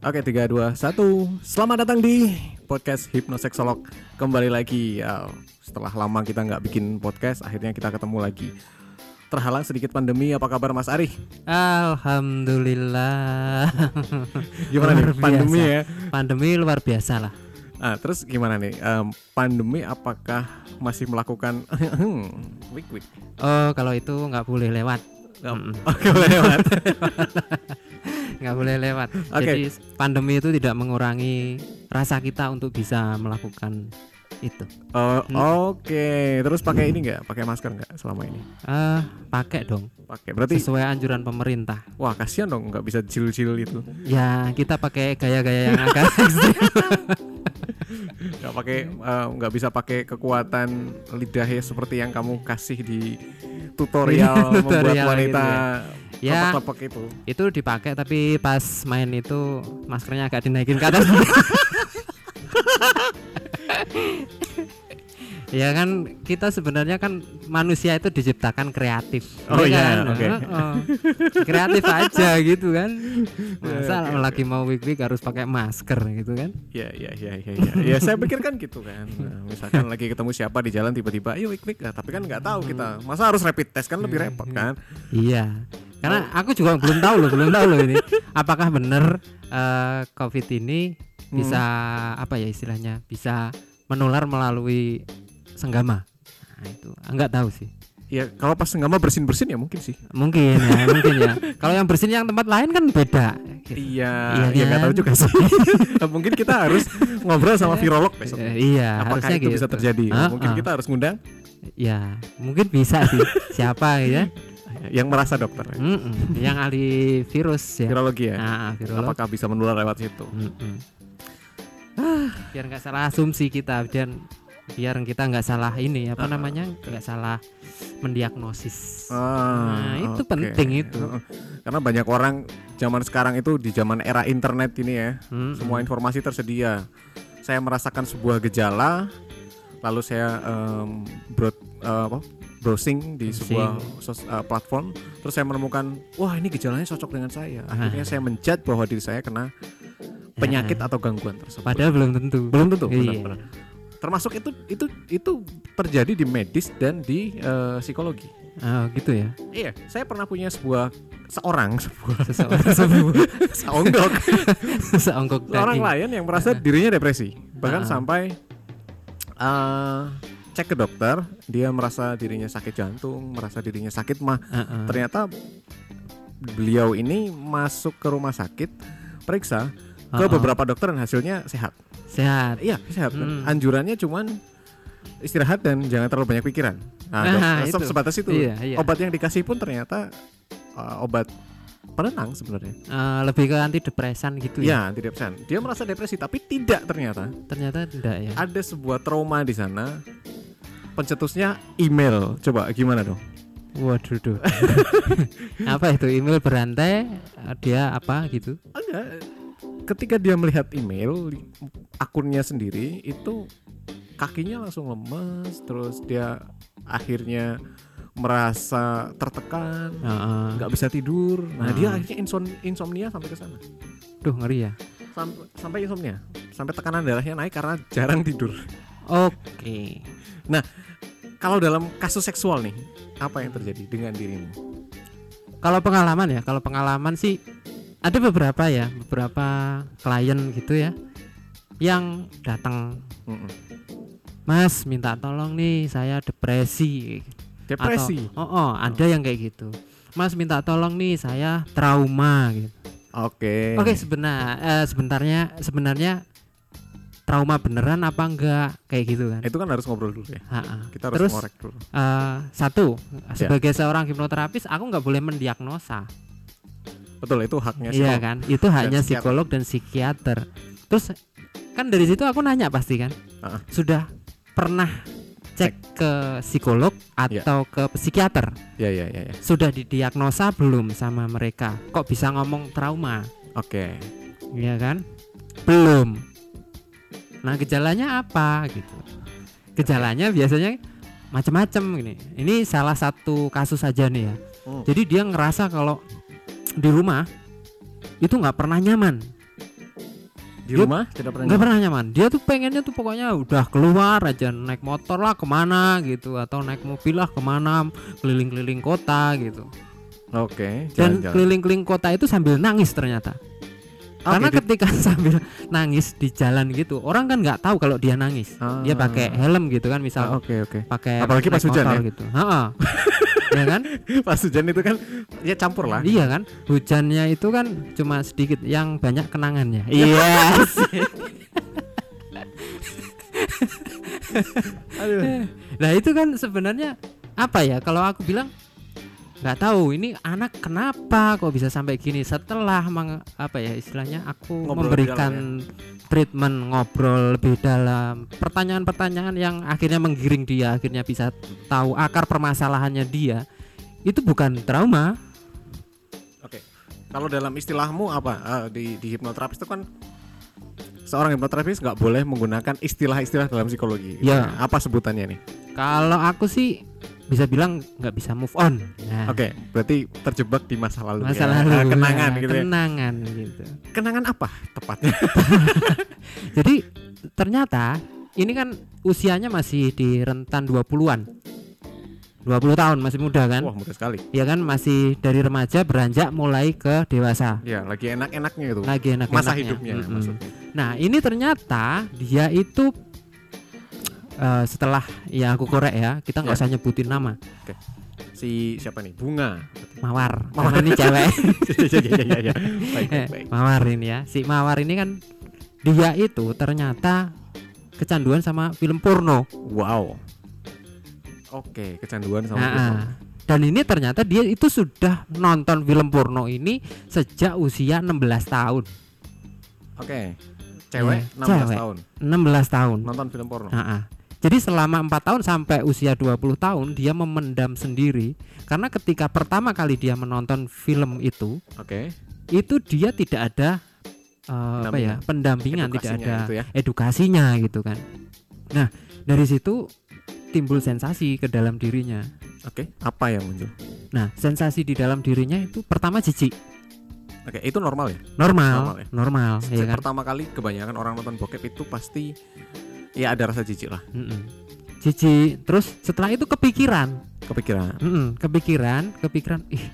Oke, 3, 2, 1 Selamat datang di podcast Hipnoseksolog Kembali lagi ya, Setelah lama kita nggak bikin podcast Akhirnya kita ketemu lagi Terhalang sedikit pandemi, apa kabar Mas Ari? Alhamdulillah. Gimana nih, pandemi ya? Pandemi luar biasa lah. Ah, terus gimana nih, Em, pandemi apakah masih melakukan Wik, wik Oh, kalau itu nggak boleh lewat. Mm-mm. Oke, boleh lewat Nggak boleh lewat. Oke. Jadi pandemi itu tidak mengurangi rasa kita untuk bisa melakukan itu. Oh, Hmm. Oke, terus pakai ini nggak? Pakai masker nggak selama ini? Eh, pakai dong. Pakai, berarti Sesuai anjuran pemerintah. Wah kasihan dong nggak bisa chill-chill itu Ya, kita pakai gaya-gaya yang agak ekstrim. nggak pakai nggak bisa pakai kekuatan lidahnya seperti yang kamu kasih di tutorial membuat Tutorial wanita gitu Ya, lepek-lepek itu itu dipakai tapi pas main itu maskernya agak dinaikin ke atas. ya kan kita sebenarnya kan manusia itu diciptakan kreatif. Oh ya iya, kan? oke. Heeh. kreatif aja gitu kan. Masa oke. lagi mau wig-wig harus pakai masker gitu kan? ya ya ya ya ya ya saya pikir kan gitu kan Nah, misalkan lagi ketemu siapa di jalan tiba-tiba ayo wik nah, tapi kan nggak tahu kita masa harus rapid test kan lebih repot kan Iya. Karena aku juga belum tahu loh, belum tahu loh ini. Apakah benar eh, COVID ini bisa apa ya istilahnya? Bisa menular melalui senggama. Nah, itu enggak tahu sih. ya kalau pas nggak mau bersin bersin ya mungkin sih Mungkin ya, mungkin ya. Kalau yang bersin yang tempat lain kan beda. Gitu. iya Iya ya nggak tahu kan? juga sih mungkin kita harus ngobrol sama virolog besok Eh, iya, apakah itu gitu. bisa terjadi Ah, mungkin ah. kita harus ngundang Ya, mungkin bisa sih. Siapa ya? yang merasa dokter ya. Mm-mm. Yang ahli virus ya. virologi ya Nah, virolog. apakah bisa menular lewat situ Mm-mm. Ah, biar nggak salah asumsi kita dan biar kita nggak salah ini apa Ah. namanya nggak salah mendiagnosis Ah, Nah, itu penting itu. Karena banyak orang zaman sekarang itu di zaman era internet ini ya, Mm-mm. semua informasi tersedia. Saya merasakan sebuah gejala, lalu saya em, broad- eh, apa, browsing di Browsing. sebuah sos- eh, platform, terus saya menemukan, wah ini gejalanya cocok dengan saya. Akhirnya Ah. saya menjudge bahwa diri saya kena penyakit Ya. atau gangguan tersebut. padahal belum tentu belum tentu, Iya. benar-benar. Termasuk itu itu itu terjadi di medis dan di eh, psikologi. oh gitu ya Iya, saya pernah punya sebuah seorang sebuah seseorang sebuah seonggok seonggok orang lain yang merasa dirinya depresi bahkan Ah. sampai eh, cek ke dokter dia merasa dirinya sakit jantung merasa dirinya sakit mah Heeh. ternyata beliau ini masuk ke rumah sakit periksa ke Heeh. beberapa dokter dan hasilnya sehat sehat iya sehat Hmm. anjurannya cuman istirahat dan jangan terlalu banyak pikiran nah, Nah, dok- itu. sebatas itu iya iya obat yang dikasih pun ternyata uh, obat penenang sebenarnya. Eh, lebih ke antidepresan gitu ya Ya, antidepresan. Dia merasa depresi tapi tidak ternyata. ternyata tidak ya Ada sebuah trauma di sana. Pencetusnya email. Coba gimana dong? waduh duh. apa itu email berantai eh, dia apa gitu Enggak. Ketika dia melihat email akunnya sendiri itu kakinya langsung lemes, terus dia akhirnya merasa tertekan, nggak bisa tidur. Nah, Ah. dia akhirnya insom- insomnia sampai ke sana. duh ngeri ya Sampai, sampai insomnia, sampai tekanan darahnya naik karena jarang tidur. oke Kalau dalam kasus seksual nih, apa yang terjadi dengan dirimu? Kalau pengalaman ya, kalau pengalaman sih ada beberapa ya, beberapa klien gitu ya yang datang. Mas minta tolong nih, saya depresi. Depresi. Atau, oh, oh, ada yang kayak gitu. Mas minta tolong nih, saya trauma gitu. Oke. Oke, sebenar eh, sebenarnya sebenarnya trauma beneran apa enggak kayak gitu kan? Itu kan harus ngobrol dulu ya. Ha-ha. Kita harus Terus ngorek dulu. eh, satu, Ya. sebagai seorang hipnoterapis aku nggak boleh mendiagnosa. Betul, itu haknya Iya kan, itu hanya psikiater. psikolog dan psikiater. Terus kan dari situ aku nanya pasti kan, Ah. sudah pernah cek ke psikolog Iya. atau ke psikiater? Ya, ya, ya, ya. Sudah didiagnosa belum sama mereka? Kok bisa ngomong trauma? Oke. Iya kan? Belum. Nah gejalanya apa gitu? Gejalanya biasanya macam-macam gini. Ini salah satu kasus saja nih ya. Hmm. Jadi dia ngerasa kalau di rumah itu nggak pernah nyaman. Di Dia rumah tidak pernah. nggak nyaman. pernah nyaman dia tuh pengennya tuh pokoknya udah keluar aja naik motor lah ke mana gitu atau naik mobil lah ke mana keliling-keliling kota gitu Oke, dan jalan-jalan. keliling-keliling kota itu sambil nangis ternyata Oke, karena ketika sambil nangis di jalan gitu orang kan nggak tahu kalau dia nangis Ah. dia pakai helm gitu kan misal Ah, Oke, oke. pakai Apalagi pas hujan motor ya? gitu Ha-ha. ya kan? Pas hujan itu kan ya campur lah. iya kan? Hujannya itu kan cuma sedikit yang banyak kenangannya. Iya Aduh. Nah itu kan sebenarnya apa ya? Kalau aku bilang nggak tahu ini anak kenapa kok bisa sampai gini setelah meng- apa ya istilahnya aku Ngobrol memberikan treatment ngobrol lebih dalam pertanyaan-pertanyaan yang akhirnya menggiring dia akhirnya bisa tahu akar permasalahannya dia itu bukan trauma Oke. Kalau dalam istilahmu apa Eh, di di hipnoterapis itu kan seorang hipnoterapis nggak boleh menggunakan istilah-istilah dalam psikologi. Ya. Apa sebutannya nih? kalau aku sih bisa bilang nggak bisa move on nah, Oke, berarti terjebak di masa lalu. masa ya. lalu Ah, kenangan nah, gitu ya. kenangan gitu Kenangan apa tepatnya? Jadi ternyata ini kan usianya masih di rentan 20-an. 20 tahun masih muda kan? Wah, mudah sekali. Ya kan masih dari remaja beranjak mulai ke dewasa. Ya, lagi enak-enaknya itu. Lagi enak Masa hidupnya maksudnya. Nah, ini ternyata dia itu eh, setelah ya aku korek ya, kita nggak Ya. usah nyebutin nama. Si siapa nih? Bunga. Mawar. Mawar. Ini cewek. Iya, iya, iya. Baik, baik, Eh. Mawar ini ya. Si Mawar ini kan dia itu ternyata kecanduan sama film porno. Wow. Oke, kecanduan sama Nah, porno. ah. Dan ini ternyata dia itu sudah nonton film porno ini sejak usia 16 tahun. Oke. Cewek Iya, 16 cewek. tahun 16 tahun. nonton film porno. Ah, ah. Jadi selama empat tahun sampai usia 20 tahun dia memendam sendiri karena ketika pertama kali dia menonton film itu Oke. itu dia tidak ada eh, apa ya pendampingan tidak ada gitu ya. edukasinya gitu kan. Nah dari situ timbul sensasi ke dalam dirinya. Oke, apa yang muncul? Nah sensasi di dalam dirinya itu pertama jijik Oke, itu normal ya? normal Normal ya? normal ya Sejak kan Pertama kali kebanyakan orang nonton bokep itu pasti ya ada rasa jijik lah, Mm-mm. jijik terus setelah itu kepikiran kepikiran. Mm-mm, kepikiran kepikiran ih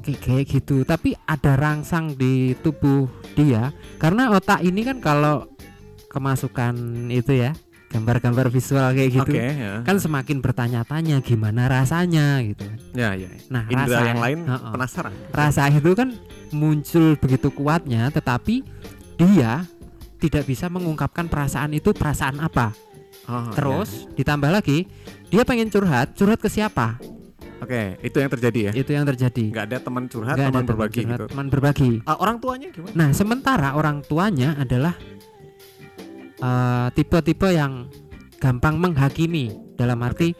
kayak kayak gitu tapi ada rangsang di tubuh dia karena otak ini kan kalau kemasukan itu ya gambar-gambar visual kayak gitu Oke, ya. kan semakin bertanya-tanya gimana rasanya gitu kan. Ya, ya. nah Indra rasa yang lain Heeh. penasaran. rasa itu kan muncul begitu kuatnya tetapi dia tidak bisa mengungkapkan perasaan itu perasaan apa Oh, terus ditambah lagi dia pengen curhat curhat ke siapa. Oke, itu yang terjadi ya. itu yang terjadi Nggak ada teman curhat, ada teman berbagi curhat, gitu. teman berbagi Ah, orang tuanya gimana? nah sementara orang tuanya adalah eh, tipe-tipe yang gampang menghakimi dalam arti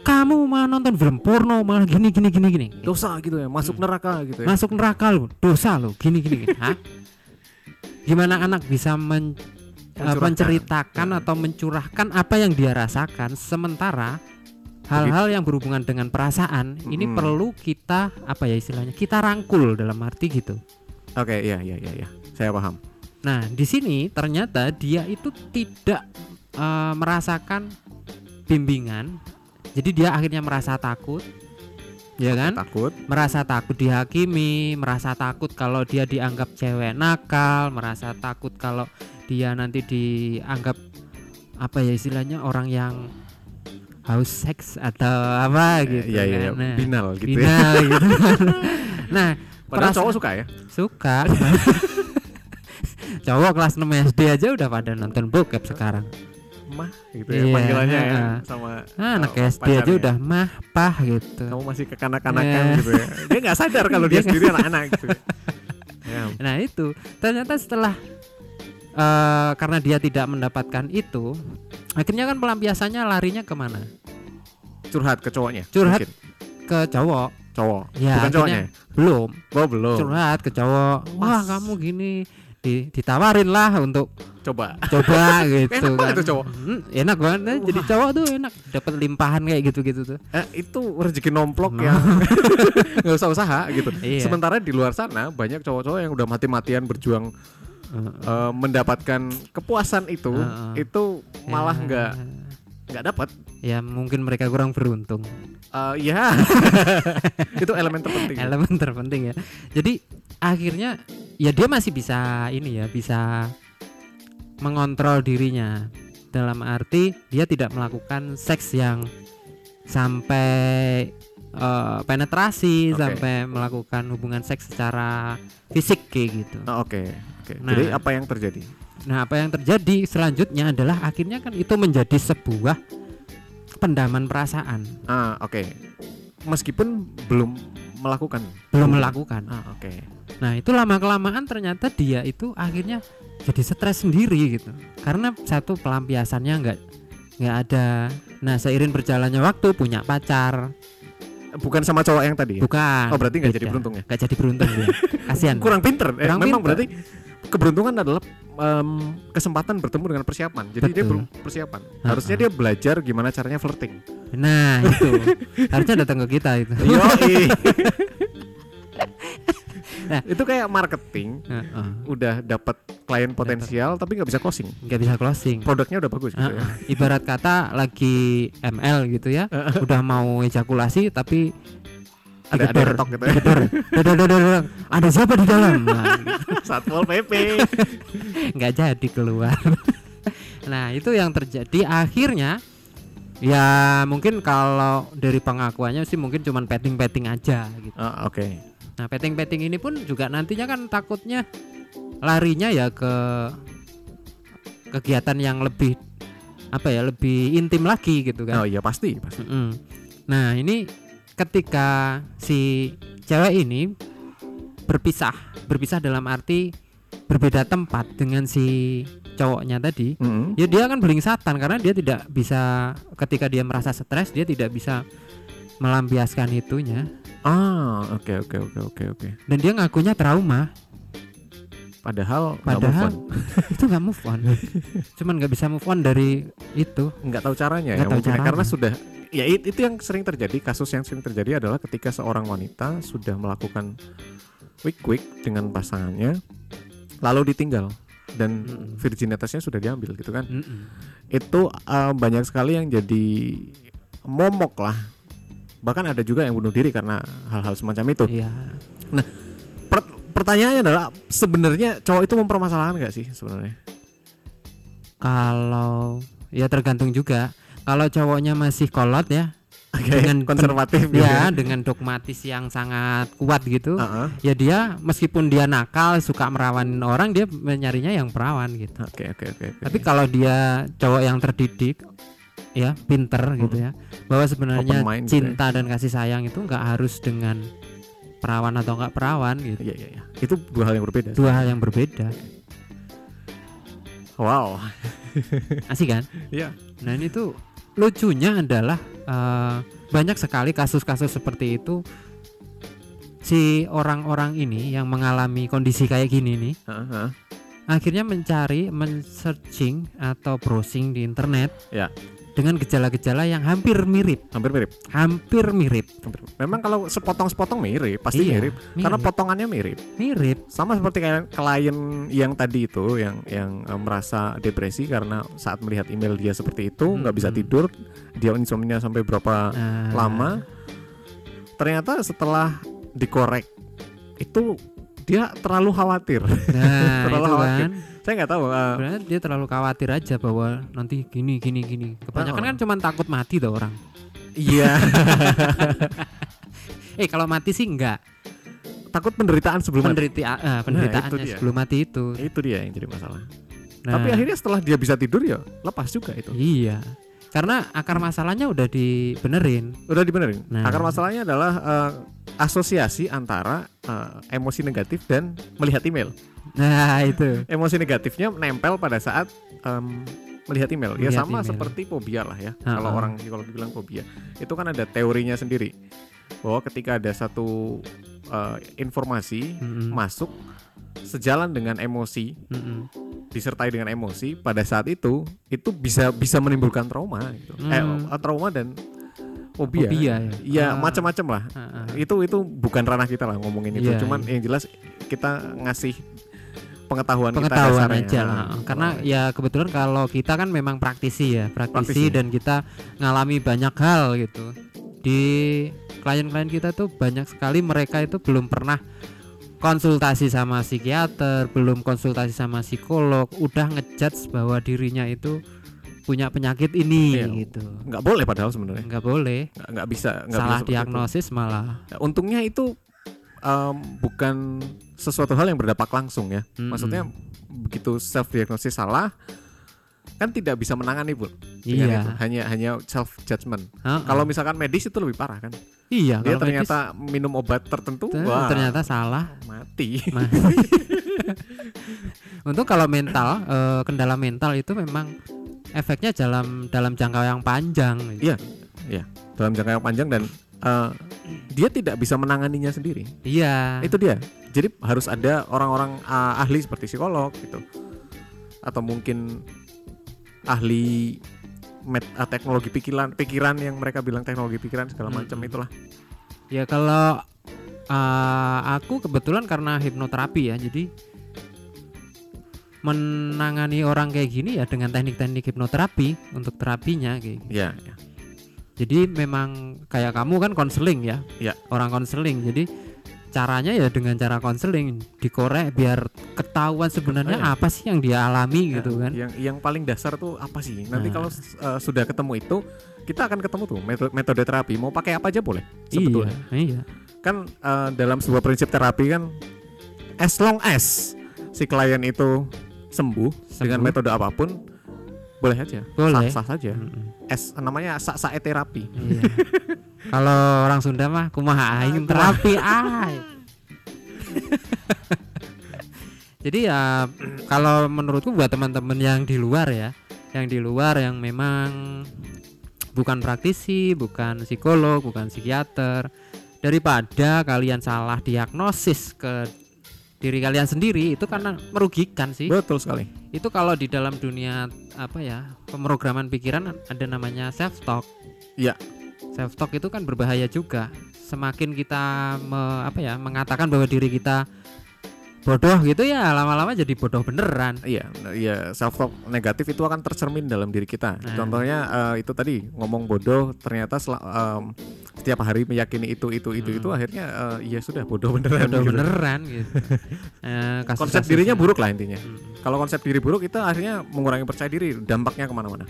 kamu malah nonton film porno malah gini gini gini gini Dosa gitu ya, masuk neraka gitu ya. masuk neraka lu dosa lu gini gini, gini. Hah? gimana anak bisa men- eh, menceritakan Ya. atau mencurahkan apa yang dia rasakan sementara hal-hal yang berhubungan dengan perasaan ini Mm-mm. perlu kita apa ya istilahnya kita rangkul dalam arti gitu Oke, iya iya iya iya. Saya paham. nah di sini ternyata dia itu tidak eh, merasakan bimbingan jadi dia akhirnya merasa takut ya kan Takut. merasa takut dihakimi, merasa takut kalau dia dianggap cewek nakal, merasa takut kalau dia nanti dianggap apa ya istilahnya orang yang haus seks atau apa gitu Iya iya iya. kan. Nah, Binal gitu ya. binal gitu. nah, Padahal cowok suka ya. suka. Cowok kelas 6 SD aja udah pada nonton bokep sekarang. Mah gitu ya Iya, panggilannya ya heeh. sama Nah, anak sama SD aja udah mah pah gitu. kamu masih kekanak-kanakan Iya. gitu ya. Dia nggak sadar kalau dia Dia sendiri anak-anak gitu. ya. Nah itu ternyata setelah eh, karena dia tidak mendapatkan itu, akhirnya kan pelampiasannya larinya ke mana? Curhat ke cowoknya. Curhat. mungkin. Ke cowok. cowok. Ya, Bukan cowoknya. Belum. Oh, belum. Curhat ke cowok. Wah Mas. kamu gini. Di, ditawarin lah untuk Coba. coba gitu Enak kan. tuh cowok. Hmm, enak banget. Nah, Jadi cowok tuh enak. Dapat limpahan kayak gitu-gitu tuh. Eh, itu rezeki nomplok yang nggak usah usaha gitu. Iya. Sementara di luar sana banyak cowok-cowok yang udah mati-matian berjuang Heeh. eh, mendapatkan kepuasan itu Heeh. itu malah nggak nggak dapat ya mungkin mereka kurang beruntung. Eh, ya itu elemen terpenting elemen terpenting ya. Jadi akhirnya ya dia masih bisa ini ya bisa mengontrol dirinya. Dalam arti dia tidak melakukan seks yang sampai eh, penetrasi Oke. sampai melakukan hubungan seks secara fisik kayak gitu. Oh, oke oke. Nah. jadi apa yang terjadi Nah, apa yang terjadi selanjutnya adalah akhirnya kan itu menjadi sebuah pendaman perasaan, ah oke meskipun belum melakukan belum melakukan. ah oke Nah, itu lama kelamaan ternyata dia itu akhirnya jadi stres sendiri gitu. Karena satu pelampiasannya nggak nggak ada. Nah, seiring berjalannya waktu punya pacar, bukan sama cowok yang tadi ya? bukan. oh berarti nggak jadi beruntung ya Nggak jadi beruntung dia. Kasihan. kurang pinter eh, Kurang memang pinter. berarti keberuntungan adalah em, kesempatan bertemu dengan persiapan jadi dia Betul. belum persiapan harusnya dia belajar gimana caranya flirting Nah, itu. Harusnya datang ke kita itu. Nah. itu kayak marketing Heeh. udah dapat klien potensial tapi nggak bisa closing Nggak bisa closing. produknya udah bagus gitu ya. Heeh. Ibarat kata lagi ML gitu ya, udah mau ejakulasi tapi ada ada gitu ya. Ada siapa di dalam? Nah, gitu. satpol pp nggak jadi keluar. nah itu yang terjadi akhirnya ya mungkin kalau dari pengakuannya sih mungkin cuman petting-petting aja gitu. Ah, oke Nah petting-petting ini pun juga nantinya kan takutnya larinya ya ke kegiatan yang lebih apa ya lebih intim lagi gitu kan. oh iya pasti pasti Mm-mm. Nah ini ketika si cewek ini berpisah, berpisah dalam arti berbeda tempat dengan si cowoknya tadi, Mm-mm. ya dia kan beling satan karena dia tidak bisa ketika dia merasa stres dia tidak bisa melampiaskan itunya ah oke oke oke oke oke dan dia ngakunya trauma padahal Padahal on. itu nggak move on cuman nggak bisa move on dari itu nggak tahu caranya Nggak ya tahu ya, caranya. karena sudah ya it- itu yang sering terjadi kasus yang sering terjadi adalah ketika seorang wanita sudah melakukan quick quick dengan pasangannya lalu ditinggal dan virginitasnya sudah diambil gitu kan. Mm-mm. itu uh, banyak sekali yang jadi momok lah. Bahkan ada juga yang bunuh diri karena hal-hal semacam itu. Iya. Per- pertanyaannya adalah sebenarnya cowok itu mempermasalahkan nggak sih sebenarnya? Kalau ya tergantung juga kalau cowoknya masih kolot ya Oke, Dengan konservatif gitu ya dengan dogmatis yang sangat kuat gitu Heeh. ya dia meskipun dia nakal suka merawanin orang dia nyarinya yang perawan gitu Oke oke oke. oke. tapi kalau dia cowok yang terdidik ya pinter gitu ya bahwa sebenarnya mind gitu cinta dan kasih sayang itu nggak harus dengan perawan atau nggak perawan gitu Iya iya iya. Itu dua hal yang berbeda. dua hal yang berbeda Wow. asik kan Iya. nah ini tuh lucunya adalah eh, banyak sekali kasus-kasus seperti itu si orang-orang ini yang mengalami kondisi kayak gini nih heeh. akhirnya mencari men-searching atau browsing di internet Ya. Dengan gejala-gejala yang hampir mirip Hampir mirip. hampir mirip Hampir. Memang kalau sepotong-sepotong mirip, pasti Iya, mirip. Karena mirip. potongannya mirip. mirip Sama seperti kayak klien yang tadi itu yang yang eh, merasa depresi karena saat melihat email dia seperti itu nggak bisa Mm-mm. tidur, dia insomnia sampai berapa Nah, lama. Ternyata setelah dikorek itu dia terlalu khawatir. nah Terlalu khawatir. kan Saya nggak tahu. Sebenarnya dia terlalu khawatir aja bahwa nanti gini gini gini kebanyakan Oh. kan cuma takut mati tuh orang Iya. eh kalau mati sih enggak Takut penderitaan sebelum mati. Penderita, eh, penderitaannya dia. sebelum mati itu Itu dia yang jadi masalah. Nah, Tapi akhirnya setelah dia bisa tidur ya lepas juga itu. iya karena akar masalahnya udah dibenerin Udah dibenerin. Nah. Akar masalahnya adalah eh, asosiasi antara eh, emosi negatif dan melihat email. nah itu Emosi negatifnya nempel pada saat em, melihat email. ya Melihat sama email. seperti fobia lah ya. Ha-ha. Kalau orang psikologi bilang fobia. Itu kan ada teorinya sendiri. Bahwa ketika ada satu eh, informasi Mm-mm. masuk sejalan dengan emosi Mm-mm. Disertai dengan emosi pada saat itu itu bisa bisa menimbulkan trauma gitu. Eh, Hmm. trauma dan fobia. Fobia ya Iya, Ah, macam-macam lah. ah, ah. Itu itu bukan ranah kita lah ngomongin itu. Iya, Cuman iya. yang jelas kita ngasih pengetahuan, pengetahuan kita aja lah. Ah, Karena oh, ya kebetulan kalau kita kan memang praktisi ya, praktisi, Praktisi. dan kita ngalami banyak hal gitu. Di klien-klien kita tuh banyak sekali mereka itu belum pernah konsultasi sama psikiater, belum konsultasi sama psikolog, udah ngejudge bahwa dirinya itu punya penyakit ini Iya. gitu. nggak boleh padahal sebenarnya Nggak boleh. nggak nggak bisa nggak Salah bisa seperti itu. diagnosis malah. Ya, untungnya itu em, bukan sesuatu hal yang berdampak langsung ya Mm-mm. maksudnya begitu self diagnosis salah kan tidak bisa menangani bu iya. itu. hanya hanya self judgment Heeh. kalau misalkan medis itu lebih parah kan iya, dia kalau ternyata minum obat tertentu medis, wah ternyata salah. mati Ma- Untuk kalau mental, eh, kendala mental itu memang efeknya dalam dalam jangka yang panjang. gitu. Iya. dalam jangka yang panjang dan eh, dia tidak bisa menanganinya sendiri Iya. itu dia jadi harus ada orang-orang ah, ahli seperti psikolog gitu atau mungkin ahli met- ah, teknologi pikiran pikiran yang mereka bilang teknologi pikiran segala macam Mm-mm. itulah Ya kalau eh, aku kebetulan karena hipnoterapi ya, jadi menangani orang kayak gini ya dengan teknik-teknik hipnoterapi untuk terapinya kayak gitu. ya, ya. Jadi memang kayak kamu kan konseling ya, Ya. orang konseling. Jadi caranya ya dengan cara konseling dikorek biar ketahuan sebenarnya Oh, iya. apa sih yang dia alami gitu kan. yang yang paling dasar tuh apa sih nanti Nah. kalau eh, sudah ketemu itu kita akan ketemu tuh metode, metode terapi mau pakai apa aja boleh sebetulnya Iya, iya. kan eh, dalam sebuah prinsip terapi kan as long as si klien itu sembuh, dengan Sembuh. metode apa pun boleh aja Boleh. sah sah saja Mm-mm. es namanya sak sae terapi Iya. Kalau orang Sunda mah kumaha aing terapi ai. Jadi ya kalau menurutku buat teman-teman yang di luar ya, yang di luar yang memang bukan praktisi, bukan psikolog, bukan psikiater, daripada kalian salah diagnosis ke diri kalian sendiri itu karena merugikan sih. betul sekali Itu kalau di dalam dunia apa ya, pemrograman pikiran ada namanya self talk. Iya. Self talk itu kan berbahaya juga. Semakin kita me- apa ya, mengatakan bahwa diri kita bodoh gitu ya, lama-lama jadi bodoh beneran. iya iya self talk negatif itu akan tercermin dalam diri kita Nah. contohnya eh, itu tadi ngomong bodoh ternyata sel- em, setiap hari meyakini itu itu itu Hmm. itu akhirnya eh, iya sudah bodoh beneran Bodoh gitu. beneran gitu. Eh, konsep dirinya buruk lah intinya Mm. kalau konsep diri buruk itu akhirnya mengurangi percaya diri dampaknya ke mana-mana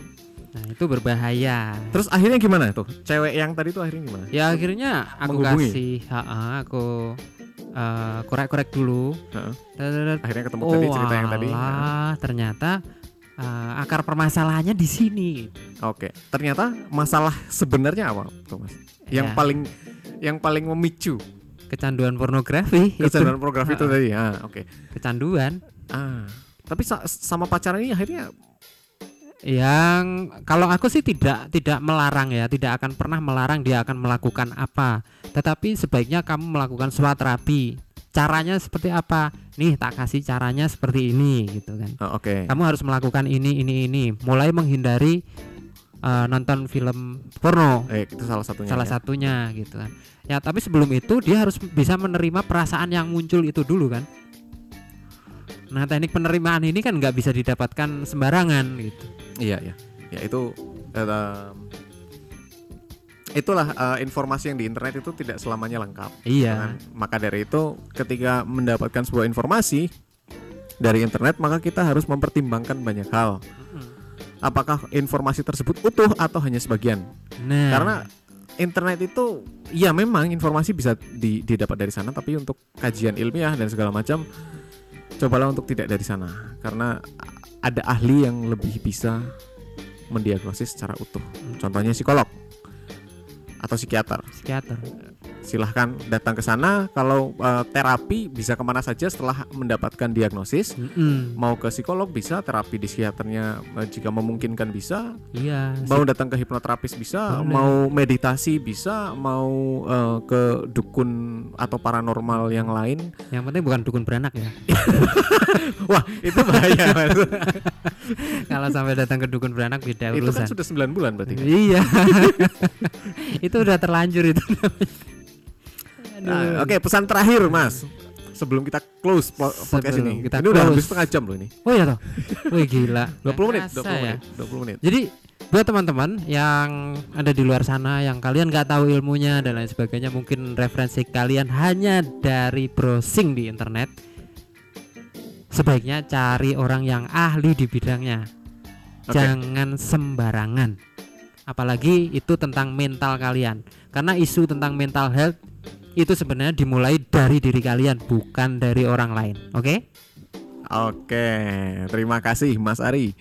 Nah, itu berbahaya. terus akhirnya gimana tuh cewek yang tadi tuh akhirnya gimana Ya akhirnya aku Menghubungi? kasih, ha-ha, aku eh, korek-korek dulu. Dadadad. akhirnya ketemu tadi cerita yang tadi walah, Oh, ternyata eh, akar permasalahannya di sini. Oke, ternyata masalah sebenarnya apa, tuh mas? Yang Ya, paling yang paling memicu kecanduan pornografi itu kecanduan pornografi itu tadi. Ah, oke. kecanduan Ah, tapi sa- sama pacaran ini akhirnya yang kalau aku sih tidak tidak melarang ya, tidak akan pernah melarang dia akan melakukan apa. Tetapi sebaiknya kamu melakukan SWOT terapi. Caranya seperti apa? Nih, tak kasih caranya seperti ini gitu kan. oh, oke. Kamu harus melakukan ini ini ini. Mulai menghindari eh, nonton film porno. Eh, itu salah satunya. salah ya. satunya gitu kan ya tapi sebelum itu dia harus bisa menerima perasaan yang muncul itu dulu kan nah teknik penerimaan ini kan nggak bisa didapatkan sembarangan gitu Iya, iya. Ya itu em, itulah eh, informasi yang di internet itu tidak selamanya lengkap. iya kan? Maka dari itu ketika mendapatkan sebuah informasi dari internet maka kita harus mempertimbangkan banyak hal. Apakah informasi tersebut utuh atau hanya sebagian? nah Karena internet itu ya memang informasi bisa di- didapat dari sana tapi untuk kajian ilmiah dan segala macam cobalah untuk tidak dari sana karena ada ahli yang lebih bisa mendiagnosis secara utuh. Contohnya psikolog atau psikiater. psikiater Silahkan datang ke sana. Kalau eh, terapi bisa ke mana saja setelah mendapatkan diagnosis. Mm-mm. Mau ke psikolog bisa, terapi di psikiaternya eh, jika memungkinkan bisa. iya Mau datang ke hipnoterapis bisa, Boleh. mau meditasi bisa, mau eh, ke dukun atau paranormal yang lain. yang penting bukan dukun beranak ya Wah, itu bahaya. Mas. kalau sampai datang ke dukun beranak beda itu kan urusan sudah 9 bulan berarti. kan? iya itu udah terlanjur itu Nah, Oke, pesan terakhir, Mas. sebelum kita close po- podcast Sebelum ini. kita ini udah close. hampir setengah jam loh ini. Oh iya toh. Wih gila. 20 Nggak menit, kerasa 20 ya. menit, 20 menit. Jadi buat teman-teman yang ada di luar sana yang kalian nggak tahu ilmunya dan lain sebagainya mungkin referensi kalian hanya dari browsing di internet sebaiknya cari orang yang ahli di bidangnya Oke. jangan sembarangan apalagi itu tentang mental kalian karena isu tentang mental health itu sebenarnya dimulai dari diri kalian bukan dari orang lain oke Oke, terima kasih Mas Ari.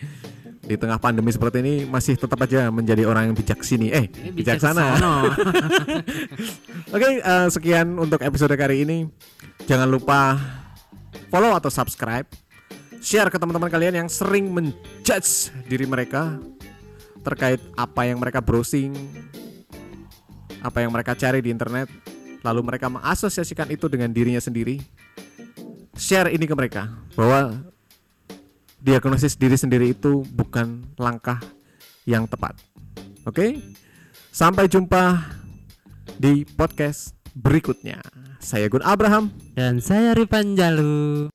Di tengah pandemi seperti ini masih tetap aja menjadi orang yang bijaksini. Eh, bijaksana. Oke, eh, sekian untuk episode kali ini. Jangan lupa follow atau subscribe. Share ke teman-teman kalian yang sering menjudge diri mereka terkait apa yang mereka browsing, apa yang mereka cari di internet, lalu mereka mengasosiasikan itu dengan dirinya sendiri. Share ini ke mereka bahwa diagnosis diri sendiri itu bukan langkah yang tepat. Oke? Sampai jumpa di podcast berikutnya. Saya Gun Abraham. dan saya Ripan Jalu